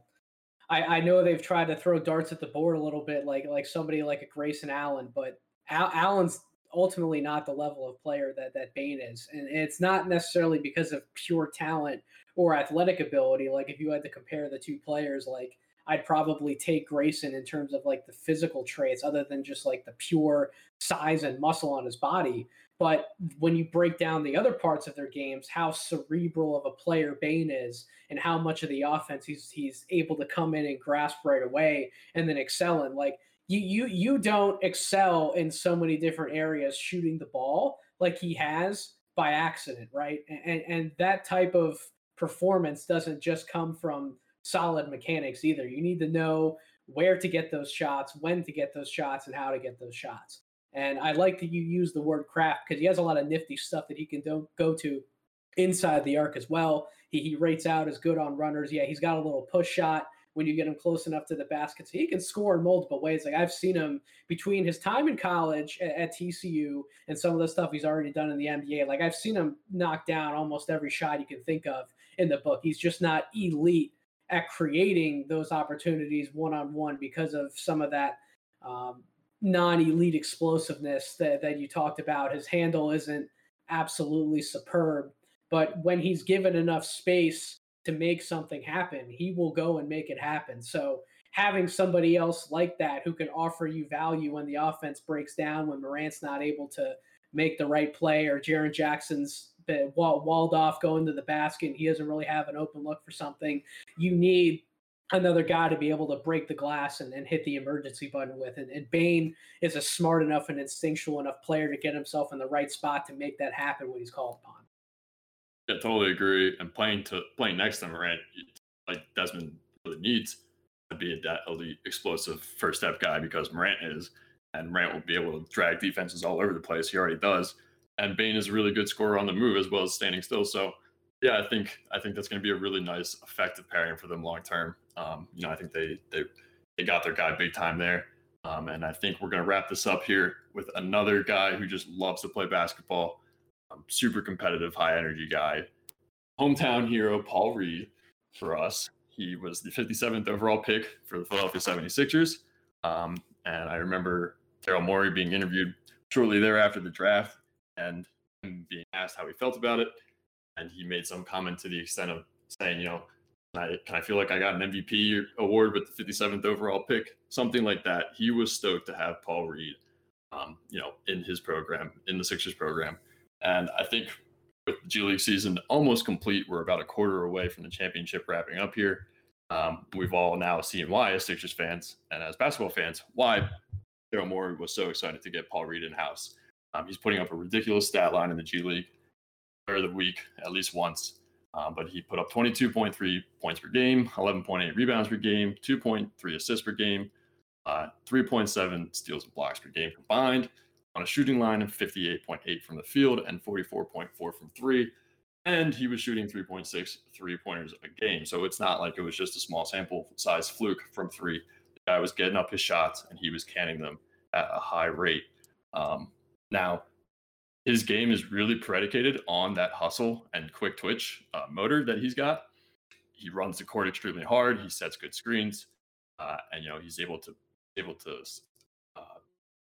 I, I know they've tried to throw darts at the board a little bit, like like somebody like a Grayson Allen, but Al- Allen's ultimately not the level of player that that Bane is, and it's not necessarily because of pure talent or athletic ability. Like if you had to compare the two players, like I'd probably take Grayson in terms of like the physical traits, other than just like the pure size and muscle on his body. But when you break down the other parts of their games, how cerebral of a player Bane is, and how much of the offense he's he's able to come in and grasp right away, and then excel in, like you you you don't excel in so many different areas shooting the ball like he has by accident, right? And and that type of performance doesn't just come from solid mechanics either. You need to know where to get those shots, when to get those shots, and how to get those shots. And I like that you use the word craft because he has a lot of nifty stuff that he can do, go to inside the arc as well. He, he rates out as good on runners. Yeah, he's got a little push shot when you get him close enough to the basket. So he can score in multiple ways. Like I've seen him between his time in college at, at, TCU and some of the stuff he's already done in the NBA. Like I've seen him knock down almost every shot you can think of in the book. He's just not elite at creating those opportunities one on one because of some of that um, non elite explosiveness that, that you talked about. His handle isn't absolutely superb, but when he's given enough space to make something happen, he will go and make it happen. So having somebody else like that who can offer you value when the offense breaks down, when Morant's not able to make the right play, or Jaren Jackson's walled off going to the basket and he doesn't really have an open look for something, you need another guy to be able to break the glass and, and hit the emergency button with. And, and Bane is a smart enough and instinctual enough player to get himself in the right spot to make that happen when he's called upon. Yeah, totally agree. And playing to playing next to Morant, like Desmond really needs to be that elite explosive first step guy because Morant is, and Morant will be able to drag defenses all over the place. He already does. And Bane is a really good scorer on the move as well as standing still. So yeah, I think I think that's going to be a really nice, effective pairing for them long term. Um, you know, I think they they they got their guy big time there. Um, and I think we're going to wrap this up here with another guy who just loves to play basketball, um, super competitive, high energy guy, hometown hero Paul Reed for us. He was the 57th overall pick for the Philadelphia 76ers. Um, and I remember Daryl Morey being interviewed shortly thereafter the draft and being asked how he felt about it. And he made some comment to the extent of saying, you know, can I, can I feel like I got an MVP award with the 57th overall pick? Something like that. He was stoked to have Paul Reed, um, you know, in his program, in the Sixers program. And I think with the G League season almost complete, we're about a quarter away from the championship wrapping up here. Um, we've all now seen why, as Sixers fans and as basketball fans, why Daryl Morey was so excited to get Paul Reed in house. Um, he's putting up a ridiculous stat line in the G League, of the week at least once. Uh, but he put up 22.3 points per game, 11.8 rebounds per game, 2.3 assists per game, uh, 3.7 steals and blocks per game combined on a shooting line of 58.8 from the field and 44.4 from three. And he was shooting 3.6 three pointers a game. So it's not like it was just a small sample size fluke from three. The guy was getting up his shots and he was canning them at a high rate. Um, now, his game is really predicated on that hustle and quick twitch uh, motor that he's got. He runs the court extremely hard. He sets good screens, uh, and you know he's able to able to uh,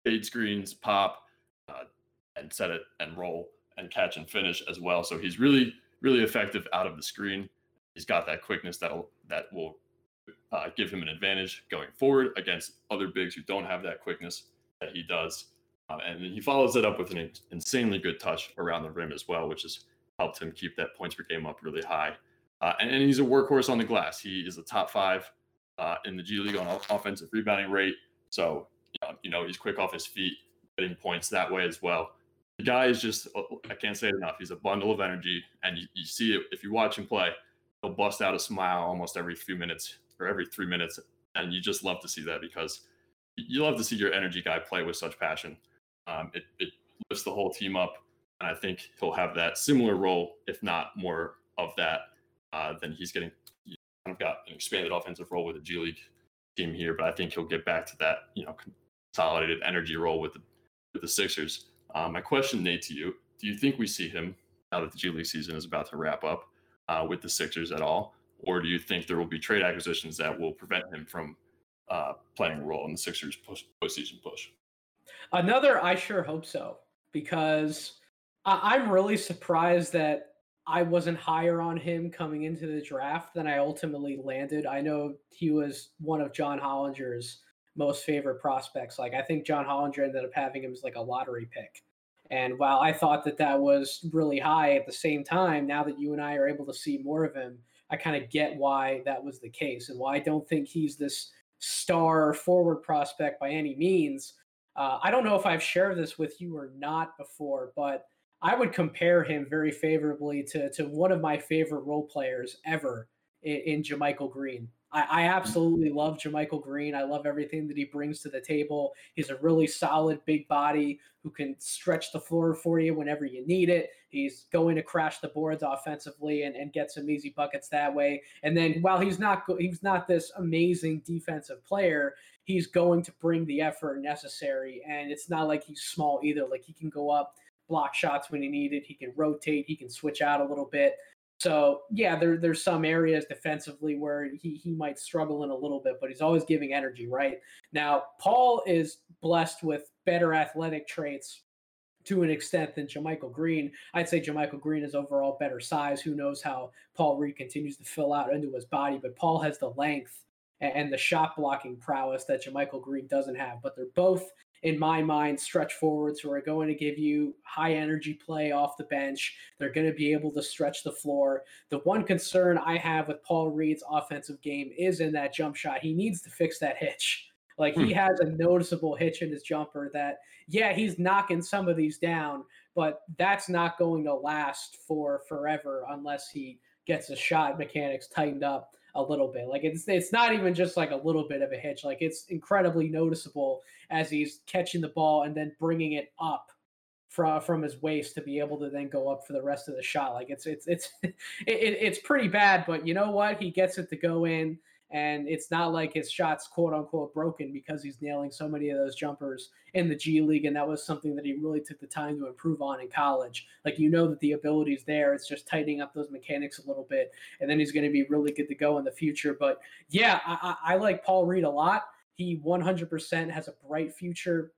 fade screens, pop, uh, and set it and roll and catch and finish as well. So he's really really effective out of the screen. He's got that quickness that'll that will uh, give him an advantage going forward against other bigs who don't have that quickness that he does. Um, and he follows it up with an insanely good touch around the rim as well, which has helped him keep that points per game up really high. Uh, and, and, he's a workhorse on the glass. He is a top five uh, in the G League on offensive rebounding rate. So, you know, he's quick off his feet, getting points that way as well. The guy is just, uh, I can't say it enough. He's a bundle of energy. And you, you see it if you watch him play, he'll bust out a smile almost every few minutes or every three minutes. And you just love to see that because you love to see your energy guy play with such passion. Um, it, it lifts the whole team up, and I think he'll have that similar role, if not more of that, uh, than he's getting. He kind of got an expanded offensive role with the G League team here, but I think he'll get back to that, you know, consolidated energy role with the with the Sixers. Um, my question, Nate, to you: Do you think we see him now that the G League season is about to wrap up uh, with the Sixers at all, or do you think there will be trade acquisitions that will prevent him from uh, playing a role in the Sixers push, postseason push? Another, I sure hope so, because I- I'm really surprised that I wasn't higher on him coming into the draft than I ultimately landed. I know he was one of John Hollinger's most favorite prospects. Like I think John Hollinger ended up having him as like a lottery pick. And while I thought that that was really high at the same time, now that you and I are able to see more of him, I kind of get why that was the case and why I don't think he's this star forward prospect by any means. Uh, I don't know if I've shared this with you or not before, but I would compare him very favorably to to one of my favorite role players ever in, in JaMychal Green. I, I mm. absolutely love JaMychal Green. I love everything that he brings to the table. He's a really solid big body who can stretch the floor for you whenever you need it. He's going to crash the boards offensively and, and get some easy buckets that way. And then while he's not he's not this amazing defensive player, he's going to bring the effort necessary. And it's not like he's small either. Like he can go up, block shots when he needed. He can rotate. He can switch out a little bit. So yeah, there, there's some areas defensively where he, he might struggle in a little bit, but he's always giving energy, right? Now, Paul is blessed with better athletic traits to an extent than JaMychal Green. I'd say JaMychal Green is overall better size. Who knows how Paul Reed continues to fill out into his body, but Paul has the length and the shot blocking prowess that JaMychal Green doesn't have. But they're both, in my mind, stretch forwards who are going to give you high energy play off the bench. They're going to be able to stretch the floor. The one concern I have with Paul Reed's offensive game is in that jump shot. He needs to fix that hitch. Like he hmm. has a noticeable hitch in his jumper that, yeah, he's knocking some of these down, but that's not going to last for forever unless he gets his shot mechanics tightened up a little bit. Like it's it's not even just like a little bit of a hitch. Like it's incredibly noticeable as he's catching the ball and then bringing it up from from his waist to be able to then go up for the rest of the shot. Like it's it's it's (laughs) it, it's pretty bad, but you know what? He gets it to go in and it's not like his shots quote unquote broken because he's nailing so many of those jumpers in the G League, and that was something that he really took the time to improve on in college. Like you know that the ability is there; it's just tightening up those mechanics a little bit, and then he's going to be really good to go in the future. But yeah, I, I like Paul Reed a lot. He 100% has a bright future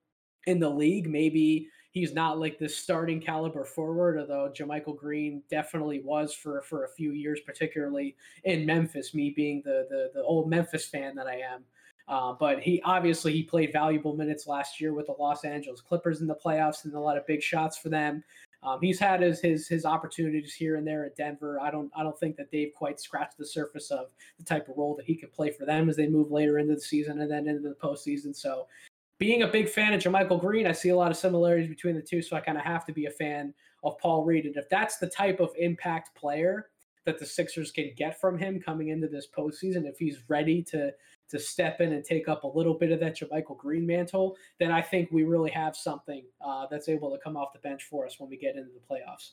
in the league. Maybe he's not like this starting caliber forward, although JaMychal Green definitely was for for a few years, particularly in Memphis. Me being the the, the old Memphis fan that I am. Uh, but he obviously he played valuable minutes last year with the Los Angeles Clippers in the playoffs and a lot of big shots for them. Um, he's had his, his his opportunities here and there at Denver. I don't I don't think that they've quite scratched the surface of the type of role that he could play for them as they move later into the season and then into the postseason. So being a big fan of JaMychal Green, I see a lot of similarities between the two, so I kind of have to be a fan of Paul Reed. And if that's the type of impact player that the Sixers can get from him coming into this postseason, if he's ready to to step in and take up a little bit of that JaMychal Green mantle, then I think we really have something uh, that's able to come off the bench for us when we get into the playoffs.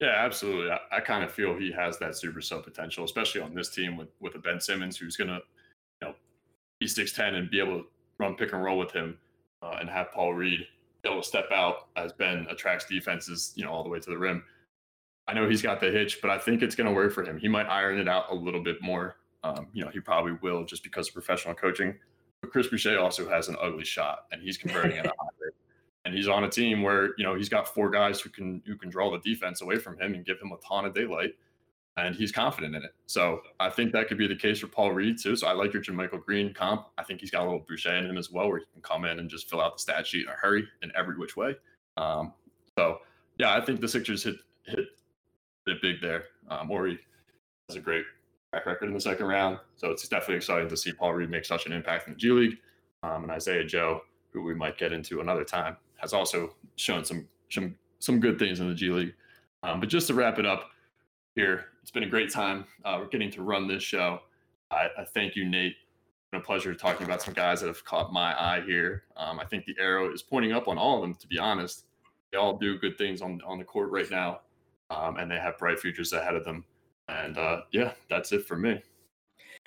Yeah, absolutely. I, I kind of feel he has that super sub potential, especially on this team with with a Ben Simmons who's gonna, you know, be six ten and be able to run pick and roll with him, uh, and have Paul Reed be able to step out as Ben attracts defenses, you know, all the way to the rim. I know he's got the hitch, but I think it's going to work for him. He might iron it out a little bit more. Um, you know, he probably will just because of professional coaching. But Chris Boucher also has an ugly shot, and he's converting at a high rate. And he's on a team where you know he's got four guys who can who can draw the defense away from him and give him a ton of daylight, and he's confident in it. So I think that could be the case for Paul Reed too. So I like your JaMychal Green comp. I think he's got a little Boucher in him as well, where he can come in and just fill out the stat sheet in a hurry in every which way. Um, so yeah, I think the Sixers hit hit it big there. Um, Morey has a great track record in the second round, so it's definitely exciting to see Paul Reed make such an impact in the G League. Um, and Isaiah Joe, who we might get into another time, has also shown some some some good things in the G League. Um, but just to wrap it up here, it's been a great time. Uh, we're getting to run this show. I, I thank you, Nate. It's been a pleasure talking about some guys that have caught my eye here. Um, I think the arrow is pointing up on all of them. To be honest, they all do good things on on the court right now, um, and they have bright futures ahead of them. And uh, yeah, that's it for me.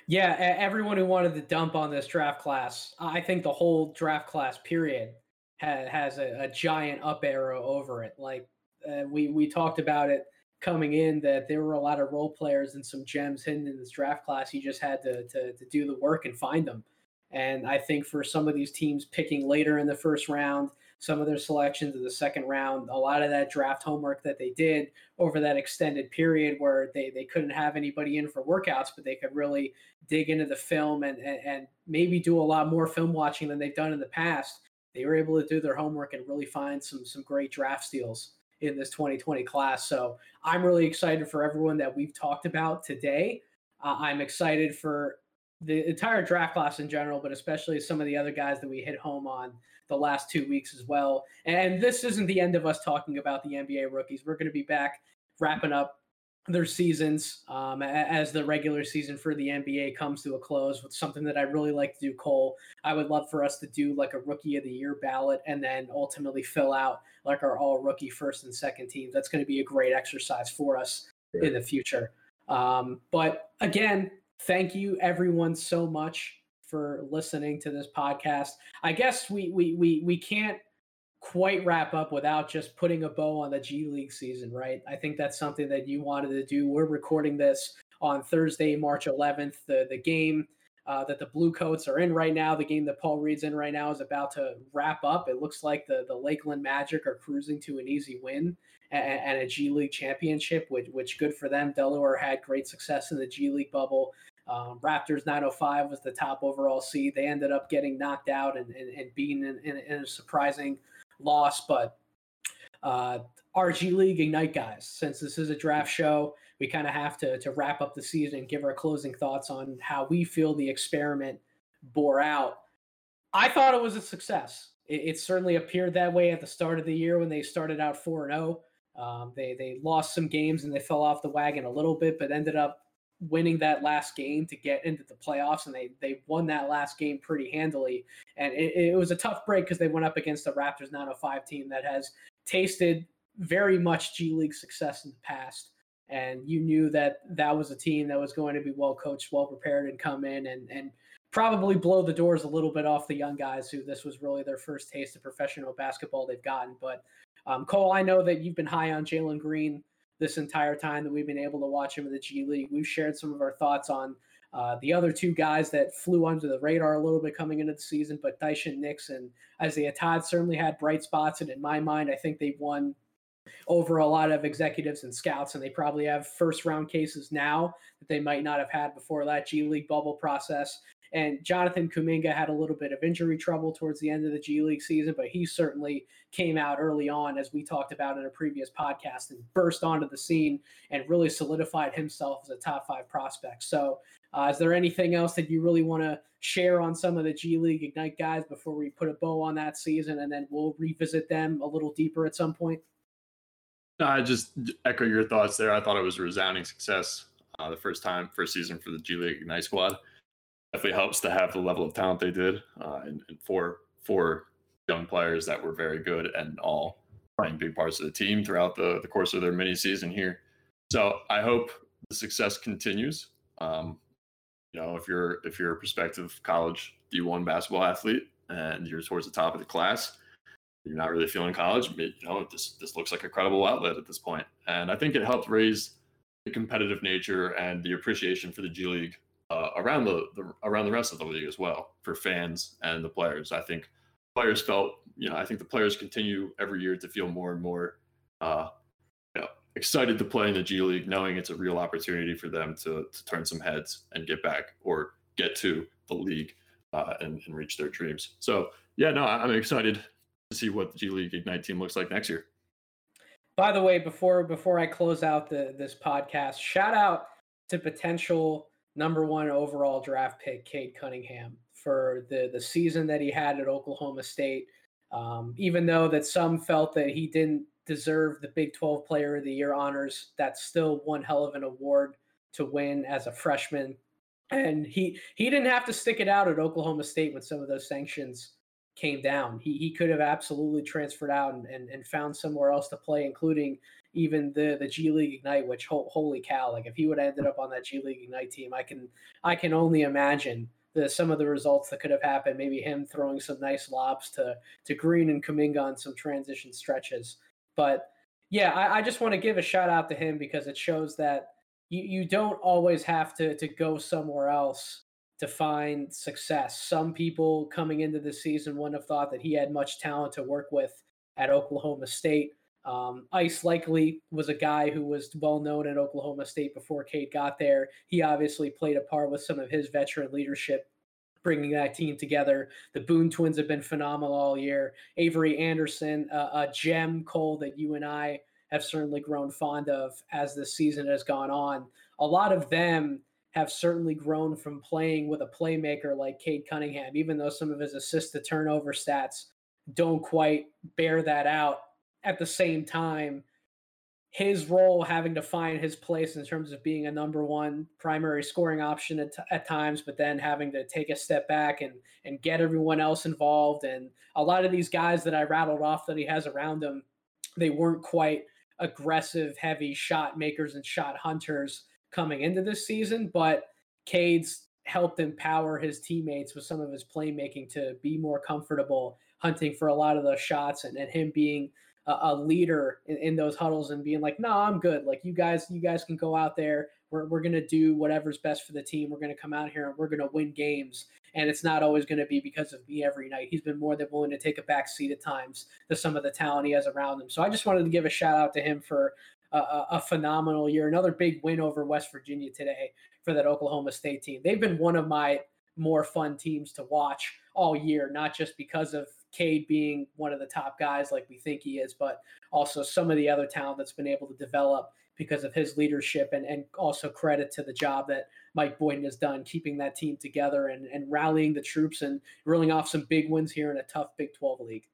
Yeah, everyone who wanted to dump on this draft class, I think the whole draft class period has, has a, a giant up arrow over it. Like uh, we we talked about it coming in that there were a lot of role players and some gems hidden in this draft class. You just had to, to, to do the work and find them. And I think for some of these teams picking later in the first round, some of their selections in the second round, a lot of that draft homework that they did over that extended period where they, they couldn't have anybody in for workouts, but they could really dig into the film and, and, and maybe do a lot more film watching than they've done in the past. They were able to do their homework and really find some some great draft steals in this 2020 class. So I'm really excited for everyone that we've talked about today. Uh, I'm excited for the entire draft class in general, but especially some of the other guys that we hit home on the last two weeks as well. And this isn't the end of us talking about the NBA rookies. We're going to be back wrapping up their seasons um, as the regular season for the NBA comes to a close with something that I really like to do, Cole. I would love for us to do like a rookie of the year ballot and then ultimately fill out like our all rookie first and second teams. That's going to be a great exercise for us yeah. in the future. Um, but again, thank you everyone so much for listening to this podcast. I guess we we we we can't quite wrap up without just putting a bow on the G League season, right? I think that's something that you wanted to do. We're recording this on Thursday, March 11th. The the game uh, that the Blue Coats are in right now, the game that Paul Reed's in right now, is about to wrap up. It looks like the the Lakeland Magic are cruising to an easy win and, and a G League championship, which which good for them. Delaware had great success in the G League bubble. Um, Raptors 905 was the top overall seed. They ended up getting knocked out and, and, and being in, in, in a surprising loss, but uh, RG League Ignite guys, since this is a draft show, we kind of have to to wrap up the season and give our closing thoughts on how we feel the experiment bore out. I thought it was a success. It, it certainly appeared that way at the start of the year when they started out four and zero. Oh. Um, they they lost some games and they fell off the wagon a little bit, but ended up winning that last game to get into the playoffs, and they they won that last game pretty handily. And it, it was a tough break because they went up against the Raptors 905 team that has tasted very much G League success in the past. And you knew that that was a team that was going to be well coached, well prepared, and come in and and probably blow the doors a little bit off the young guys who this was really their first taste of professional basketball they've gotten. But um, Cole, I know that you've been high on Jalen Green this entire time that we've been able to watch him in the G League. We've shared some of our thoughts on uh, the other two guys that flew under the radar a little bit coming into the season, but Daishen Nix and Isaiah Todd certainly had bright spots. And in my mind, I think they won over a lot of executives and scouts, and they probably have first round cases now that they might not have had before that G League bubble process. And Jonathan Kuminga had a little bit of injury trouble towards the end of the G League season, but he certainly came out early on, as we talked about in a previous podcast, and burst onto the scene and really solidified himself as a top five prospect. So, uh, is there anything else that you really want to share on some of the G League Ignite guys before we put a bow on that season, and then we'll revisit them a little deeper at some point? I just echo your thoughts there. I thought it was a resounding success. Uh, the first time, first season for the G League Ignite squad. Definitely helps to have the level of talent they did, uh, and, and four four young players that were very good and all playing big parts of the team throughout the, the course of their mini season here. So I hope the success continues. Um, you know, if you're if you're a prospective college D1 basketball athlete and you're towards the top of the class, you're not really feeling college. You know, this this looks like a credible outlet at this point, and I think it helped raise the competitive nature and the appreciation for the G League uh, around the, the around the rest of the league as well for fans and the players. I think players felt, you know, I think the players continue every year to feel more and more, uh, you know, excited to play in the G League, knowing it's a real opportunity for them to to turn some heads and get back or get to the league uh, and, and reach their dreams. So yeah, no, I'm excited to see what the G League Ignite team looks like next year. By the way, before before I close out the this podcast, shout out to potential number one overall draft pick Cade Cunningham for the the season that he had at Oklahoma State. Um, even though that some felt that he didn't deserve the Big 12 Player of the Year honors, that's still one hell of an award to win as a freshman. And he he didn't have to stick it out at Oklahoma State when some of those sanctions came down. He he could have absolutely transferred out and, and, and found somewhere else to play, including even the the G League Ignite. Which ho- holy cow! Like if he would have ended up on that G League Ignite team, I can I can only imagine the some of the results that could have happened. Maybe him throwing some nice lobs to to Green and Kuminga on some transition stretches. But yeah, I, I just want to give a shout out to him because it shows that you, you don't always have to to go somewhere else to find success. Some people coming into the season wouldn't have thought that he had much talent to work with at Oklahoma State. Um, Ice Likekele was a guy who was well known at Oklahoma State before Cade got there. He obviously played a part with some of his veteran leadership, bringing that team together. The Boone twins have been phenomenal all year. Avery Anderson, uh, a gem, Cole, that you and I have certainly grown fond of as the season has gone on. A lot of them have certainly grown from playing with a playmaker like Cade Cunningham, even though some of his assist to turnover stats don't quite bear that out at the same time, his role having to find his place in terms of being a number one primary scoring option at, t- at times, but then having to take a step back and and get everyone else involved. And a lot of these guys that I rattled off that he has around him, they weren't quite aggressive, heavy shot makers and shot hunters coming into this season, but Cade's helped empower his teammates with some of his playmaking to be more comfortable hunting for a lot of those shots and, and him being a, a leader in, in, those huddles and being like, no, I'm good. Like you guys, you guys can go out there. We're, we're going to do whatever's best for the team. We're going to come out here and we're going to win games. And it's not always going to be because of me every night. He's been more than willing to take a back seat at times to some of the talent he has around him. So I just wanted to give a shout out to him for a, a, phenomenal year. Another big win over West Virginia today for that Oklahoma State team. They've been one of my more fun teams to watch all year, not just because of Cade being one of the top guys like we think he is, but also some of the other talent that's been able to develop because of his leadership and, and also credit to the job that Mike Boynton has done keeping that team together and, and rallying the troops and reeling off some big wins here in a tough Big 12 league.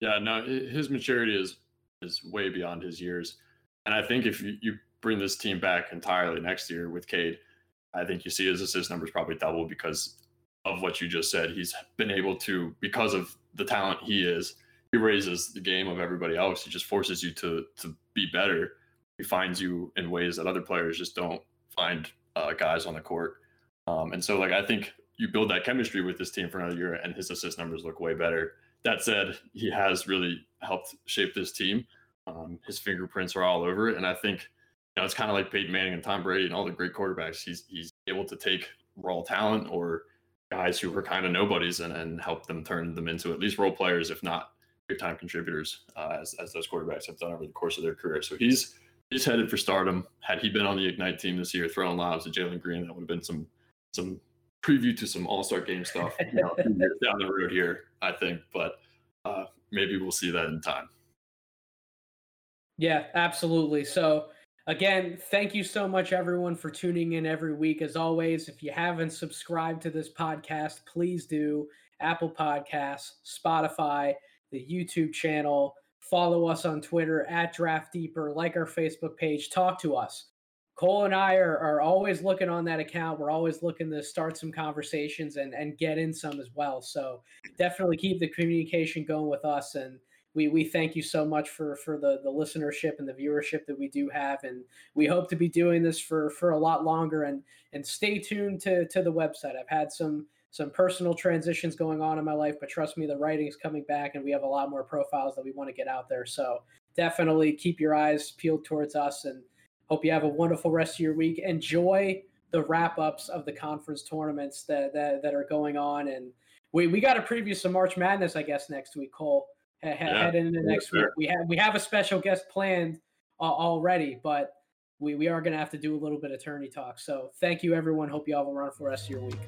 Yeah, no, his maturity is is way beyond his years. And I think if you, you bring this team back entirely next year with Cade, I think you see his assist numbers probably double because of what you just said. He's been able to, because of the talent he is, he raises the game of everybody else. He just forces you to to be better. He finds you in ways that other players just don't find uh, guys on the court. Um, and so, like, I think you build that chemistry with this team for another year, and his assist numbers look way better. That said, he has really helped shape this team. Um, his fingerprints are all over it, and I think you know it's kind of like Peyton Manning and Tom Brady and all the great quarterbacks. He's he's able to take raw talent or guys who were kind of nobodies and, and help them turn them into at least role players, if not big time contributors, uh, as, as those quarterbacks have done over the course of their career. So he's he's headed for stardom. Had he been on the Ignite team this year, throwing lobs to Jalen Green, that would have been some some preview to some All Star game stuff you know, (laughs) down the road here, I think. But uh, maybe we'll see that in time. Yeah, absolutely. So Again, thank you so much, everyone, for tuning in every week. As always, if you haven't subscribed to this podcast, please do. Apple Podcasts, Spotify, the YouTube channel. follow us on Twitter at Draft Deeper, like our Facebook page, talk to us. Cole and I are, are always looking on that account. We're always looking to start some conversations and, and get in some as well. So definitely keep the communication going with us. And we, we thank you so much for, for the, the listenership and the viewership that we do have. And we hope to be doing this for, for a lot longer and, and stay tuned to, to the website. I've had some, some personal transitions going on in my life, but trust me, the writing's coming back and we have a lot more profiles that we want to get out there. So definitely keep your eyes peeled towards us and hope you have a wonderful rest of your week. Enjoy the wrap ups of the conference tournaments that, that, that are going on. And we, we got to preview some March Madness, I guess, next week, Cole. Head, yeah, head into next week. We have we have a special guest planned uh, already, but we, we are going to have to do a little bit of tourney talk. So thank you, everyone. Hope you all have a wonderful rest of your week.